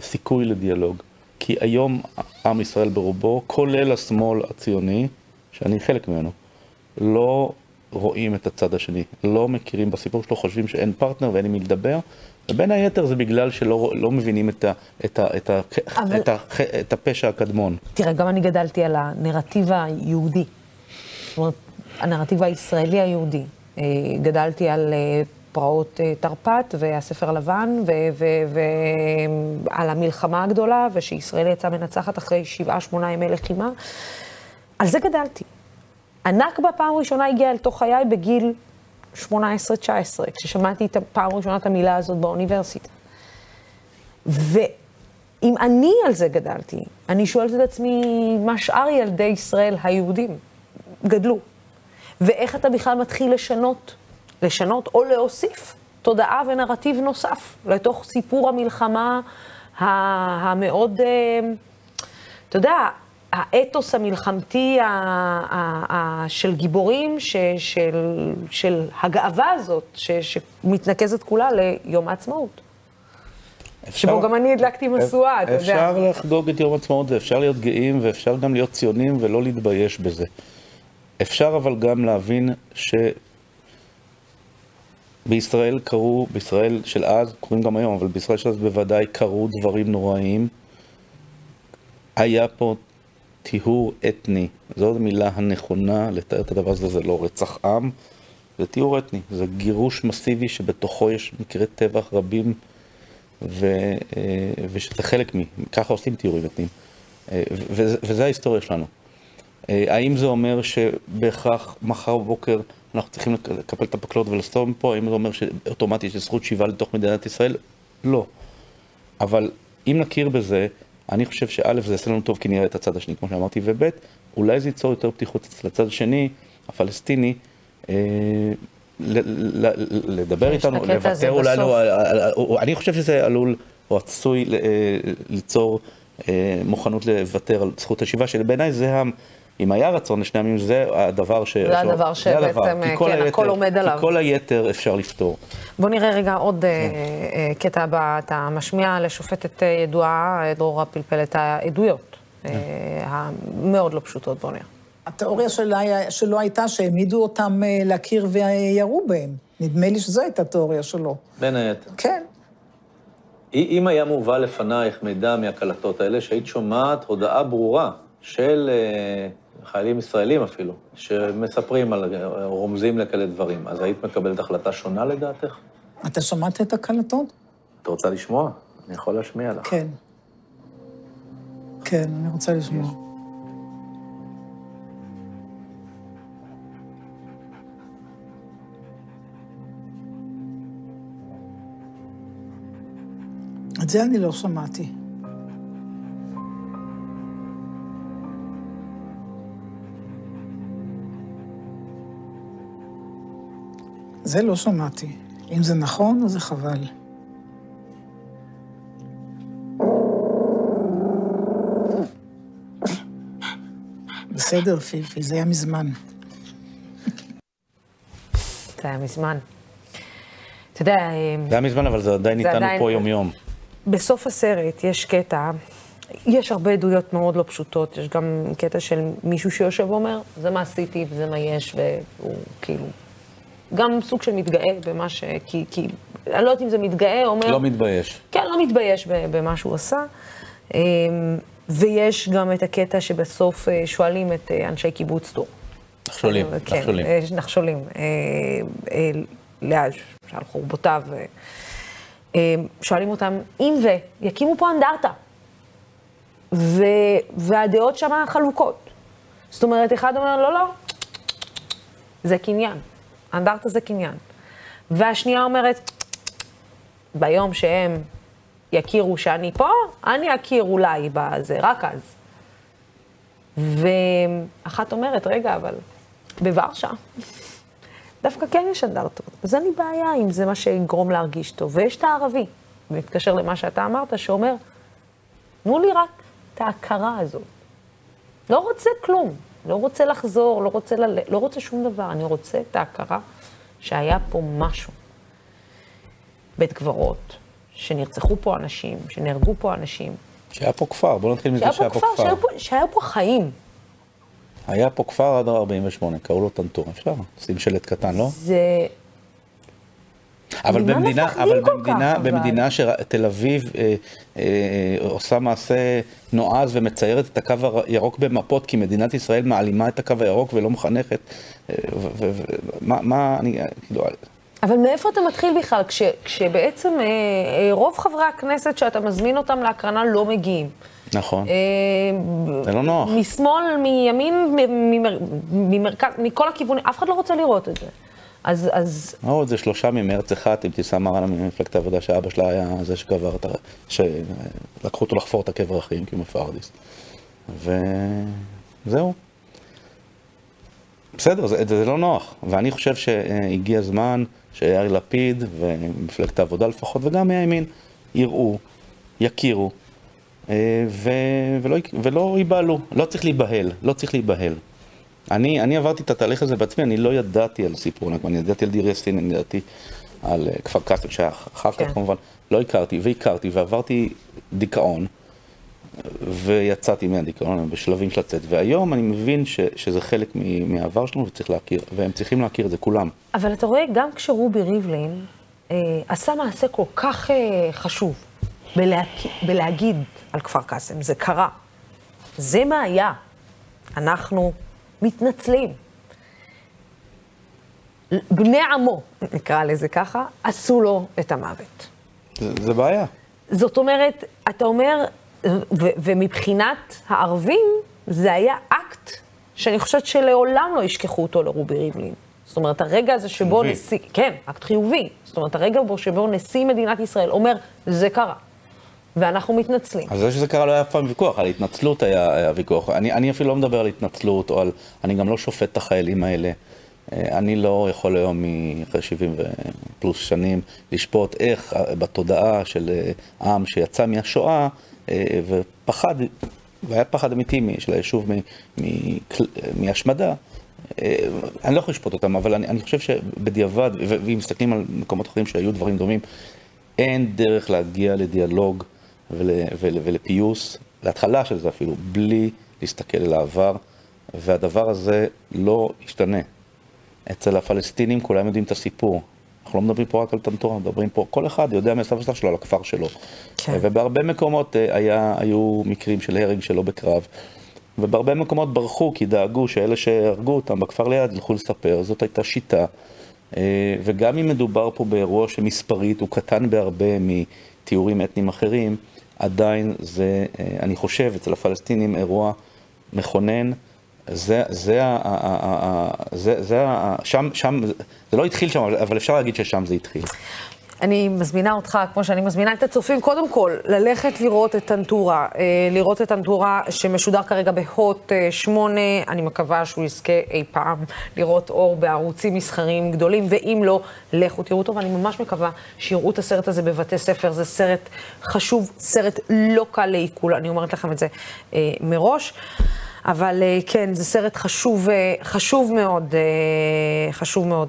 סיכוי לדיאלוג. כי היום עם ישראל ברובו, כולל השמאל הציוני, שאני חלק ממנו, לא רואים את הצד השני, לא מכירים בסיפור שלו, חושבים שאין פרטנר ואין עם מי לדבר, ובין היתר זה בגלל שלא לא מבינים את, ה, את, ה, את, ה, אבל... את, ה, את הפשע הקדמון. תראה, גם אני גדלתי על הנרטיב היהודי, זאת אומרת, הנרטיב הישראלי היהודי. אה, גדלתי על אה, פרעות אה, תרפ"ט והספר הלבן, ועל המלחמה הגדולה, ושישראל יצאה מנצחת אחרי שבעה, שמונה ימי לחימה. על זה גדלתי. הנכבה פעם ראשונה הגיעה אל תוך חיי בגיל 18-19, כששמעתי את פעם ראשונה את המילה הזאת באוניברסיטה. ואם אני על זה גדלתי, אני שואלת את עצמי, מה שאר ילדי ישראל היהודים גדלו? ואיך אתה בכלל מתחיל לשנות, לשנות או להוסיף תודעה ונרטיב נוסף לתוך סיפור המלחמה המאוד, אה, אתה יודע, האתוס המלחמתי ה, ה, ה, של גיבורים, ש, של, של הגאווה הזאת, ש, שמתנקזת כולה ליום העצמאות. אפשר, שבו גם אני הדלקתי משואה, אתה יודע. אפשר לחגוג את יום העצמאות ואפשר להיות גאים ואפשר גם להיות ציונים ולא להתבייש בזה. אפשר אבל גם להבין שבישראל קרו, בישראל של אז, קורים גם היום, אבל בישראל של אז בוודאי קרו דברים נוראיים. היה פה טיהור אתני. זו המילה הנכונה לתאר את הדבר הזה, זה לא רצח עם, זה טיהור אתני. זה גירוש מסיבי שבתוכו יש מקרי טבח רבים, ו, אה, ושזה חלק מ... ככה עושים טיהורים אתניים. אה, וזה ההיסטוריה שלנו. אה, האם זה אומר שבהכרח מחר בבוקר אנחנו צריכים לקפל את הפקלות ולסתום פה? האם זה אומר שאוטומטית יש זכות שיבה לתוך מדינת ישראל? לא. אבל אם נכיר בזה, אני חושב שא', זה יעשה לנו טוב כי נראה את הצד השני, כמו שאמרתי, וב', אולי זה ייצור יותר פתיחות אצל הצד השני, הפלסטיני, אה, לדבר איתנו, לוותר אולי, לא, אני חושב שזה עלול או עשוי אה, ליצור אה, מוכנות לוותר על זכות השיבה, שבעיניי זה ה... אם היה רצון לשני עמים, זה הדבר ש... זה הדבר שבעצם, כן, הכל עומד עליו. כי כל היתר אפשר לפתור. בוא נראה רגע עוד כן. קטע הבא. אתה משמיע לשופטת ידועה, דרורה פלפל, את העדויות כן. המאוד לא פשוטות. בוא נראה. התיאוריה שלו הייתה שהעמידו אותם להכיר וירו בהם. נדמה לי שזו הייתה התיאוריה שלו. בין היתר. כן. אם היה מובא לפנייך מידע מהקלטות האלה, שהיית שומעת הודעה ברורה של חיילים ישראלים אפילו, שמספרים על, רומזים לכאלה דברים. אז היית מקבלת החלטה שונה לדעתך? אתה שמעת את הקלטות? את רוצה לשמוע? אני יכול להשמיע לך. כן. כן, אני רוצה לשמוע. את זה אני לא שמעתי. זה לא שמעתי. אם זה נכון, אז זה חבל. בסדר, פיפי, זה היה מזמן. זה היה מזמן. אתה יודע... אה, זה היה מזמן, אבל זה עדיין זה איתנו עדיין- פה יום-יום. בסוף הסרט יש קטע, יש הרבה עדויות מאוד לא פשוטות, יש גם קטע של מישהו שיושב ואומר, זה מה עשיתי וזה מה יש, והוא כאילו, גם סוג של מתגאה במה ש... כי, כי אני לא יודעת אם זה מתגאה, אומר... לא מתבייש. כן, לא מתבייש במה שהוא עשה. אמ, ויש גם את הקטע שבסוף אה, שואלים את אה, אנשי קיבוץ דור. נחשולים, כן, נחשולים. אה, נחשולים. לאה, שעל חורבותיו. שואלים אותם, אם ו, יקימו פה אנדרטה. ו, והדעות שם חלוקות. זאת אומרת, אחד אומר, לא, לא, זה קניין. אנדרטה זה קניין. והשנייה אומרת, ביום שהם יכירו שאני פה, אני אכיר אולי בזה, רק אז. ואחת אומרת, רגע, אבל בוורשה, דווקא כן יש אנדרטות. אז אין לי בעיה אם זה מה שיגרום להרגיש טוב. ויש את הערבי, ומתקשר למה שאתה אמרת, שאומר, תנו לי רק את ההכרה הזאת. לא רוצה כלום, לא רוצה לחזור, לא רוצה, ל... לא רוצה שום דבר, אני רוצה את ההכרה שהיה פה משהו. בית קברות, שנרצחו פה אנשים, שנהרגו פה אנשים, שהיה פה כפר, בוא נתחיל מזה שהיה פה כפר. שהיה פה, שהיה פה חיים. היה פה כפר עד 48, קראו לו טנטור, אפשר, שים שלט קטן, לא? זה... אבל ממה במדינה, אבל במדינה, כך, אבל? במדינה שתל אביב אה, אה, עושה מעשה נועז ומציירת את הקו הירוק במפות, כי מדינת ישראל מעלימה את הקו הירוק ולא מחנכת, אה, ומה, מה, אני, כאילו, אבל מאיפה אתה מתחיל בכלל, כש, כשבעצם אה, אה, רוב חברי הכנסת שאתה מזמין אותם להקרנה לא מגיעים. נכון, אה, זה לא נוח. משמאל, מימין, ממרכז, מכל הכיוונים, אף אחד לא רוצה לראות את זה. אז, אז עוד זה שלושה ממרץ אחד, אבתיסאם מראענה ממפלגת העבודה, שאבא שלה היה זה שקבר את ה... שלקחו אותו לחפור את הקבר אחים, כי הוא מפרדיס. וזהו. בסדר, זה, זה לא נוח. ואני חושב שהגיע הזמן שיאיר לפיד ומפלגת העבודה לפחות, וגם מהימין, יראו, יכירו, אה, ו... ולא, ולא ייבהלו. לא צריך להיבהל, לא צריך להיבהל. אני, אני עברתי את התהליך הזה בעצמי, אני לא ידעתי על סיפור נכבה, אני ידעתי על דיר יאסין, אני ידעתי על אה, כפר קאסם, שהיה אחר כן. כך כמובן, לא הכרתי, והכרתי, ועברתי דיכאון, ויצאתי מהדיכאון בשלבים של לצאת, והיום אני מבין ש, שזה חלק מ- מהעבר שלנו וצריך להכיר, והם צריכים להכיר את זה, כולם. אבל אתה רואה, גם כשרובי ריבלין אה, עשה מעשה כל כך אה, חשוב בלה, בלהגיד על כפר קאסם, זה קרה. זה מה היה. אנחנו מתנצלים. בני עמו, נקרא לזה ככה, עשו לו את המוות. זה, זה בעיה. זאת אומרת, אתה אומר, ו- ומבחינת הערבים, זה היה אקט שאני חושבת שלעולם לא ישכחו אותו לרובי ריבלין. זאת אומרת, הרגע הזה שבו חיובי. נשיא, כן, אקט חיובי. זאת אומרת, הרגע בו שבו נשיא מדינת ישראל אומר, זה קרה, ואנחנו מתנצלים. אז זה שזה קרה לא היה אף פעם ויכוח, על התנצלות היה, היה ויכוח. אני, אני אפילו לא מדבר על התנצלות, או על... אני גם לא שופט את החיילים האלה. אה, אני לא יכול היום, אחרי 70 פלוס שנים, לשפוט איך אה, בתודעה של אה, עם שיצא מהשואה, אה, ופחד, והיה פחד אמיתי של היישוב מהשמדה. אני לא יכול לשפוט אותם, אבל אני, אני חושב שבדיעבד, ואם מסתכלים על מקומות אחרים שהיו דברים דומים, אין דרך להגיע לדיאלוג ול, ול, ולפיוס, להתחלה של זה אפילו, בלי להסתכל אל העבר, והדבר הזה לא ישתנה. אצל הפלסטינים כולם יודעים את הסיפור. אנחנו לא מדברים פה רק על טנטורה, מדברים פה, כל אחד יודע מהסבא וסבתא שלו על הכפר שלו. כן. ובהרבה מקומות אה, היה, היו מקרים של הרג שלא בקרב. ובהרבה מקומות ברחו כי דאגו שאלה שהרגו אותם בכפר ליד ילכו לספר, זאת הייתה שיטה. אה, וגם אם מדובר פה באירוע שמספרית הוא קטן בהרבה מתיאורים אתניים אחרים, עדיין זה, אה, אני חושב, אצל הפלסטינים אירוע מכונן. זה, זה, ה- ה- ה- זה, זה, שם, שם, זה לא התחיל שם, אבל אפשר להגיד ששם זה התחיל. אני מזמינה אותך, כמו שאני מזמינה את הצופים, קודם כל, ללכת לראות את טנטורה. אה, לראות את טנטורה שמשודר כרגע בהוט 8, אני מקווה שהוא יזכה אי פעם לראות אור בערוצים מסחריים גדולים, ואם לא, לכו תראו אותו, ואני ממש מקווה שיראו את הסרט הזה בבתי ספר. זה סרט חשוב, סרט לא קל לעיכול, אני אומרת לכם את זה אה, מראש. אבל אה, כן, זה סרט חשוב, אה, חשוב מאוד, אה, חשוב מאוד.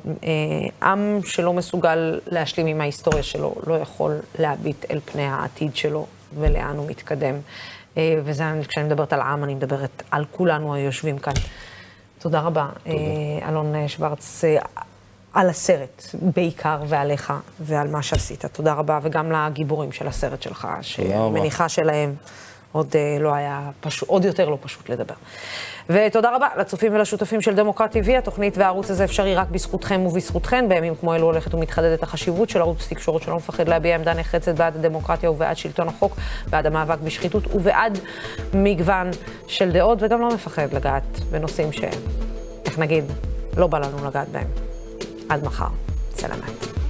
עם שלא מסוגל להשלים עם ההיסטוריה שלו, לא יכול להביט אל פני העתיד שלו ולאן הוא מתקדם. וזה, כשאני מדברת על עם, אני מדברת על כולנו היושבים כאן. תודה רבה, תודה. אלון שוורץ, על הסרט בעיקר, ועליך, ועל מה שעשית. תודה רבה, וגם לגיבורים של הסרט שלך, שמניחה שלהם. עוד אה, לא היה פשוט, עוד יותר לא פשוט לדבר. ותודה רבה לצופים ולשותפים של דמוקרט TV, התוכנית והערוץ הזה אפשרי רק בזכותכם ובזכותכן. בימים כמו אלו הולכת ומתחדדת החשיבות של ערוץ תקשורת שלא מפחד להביע עמדה נחרצת בעד הדמוקרטיה ובעד שלטון החוק, בעד המאבק בשחיתות ובעד מגוון של דעות, וגם לא מפחד לגעת בנושאים שהם, איך נגיד, לא בא לנו לגעת בהם. עד מחר. סלמת.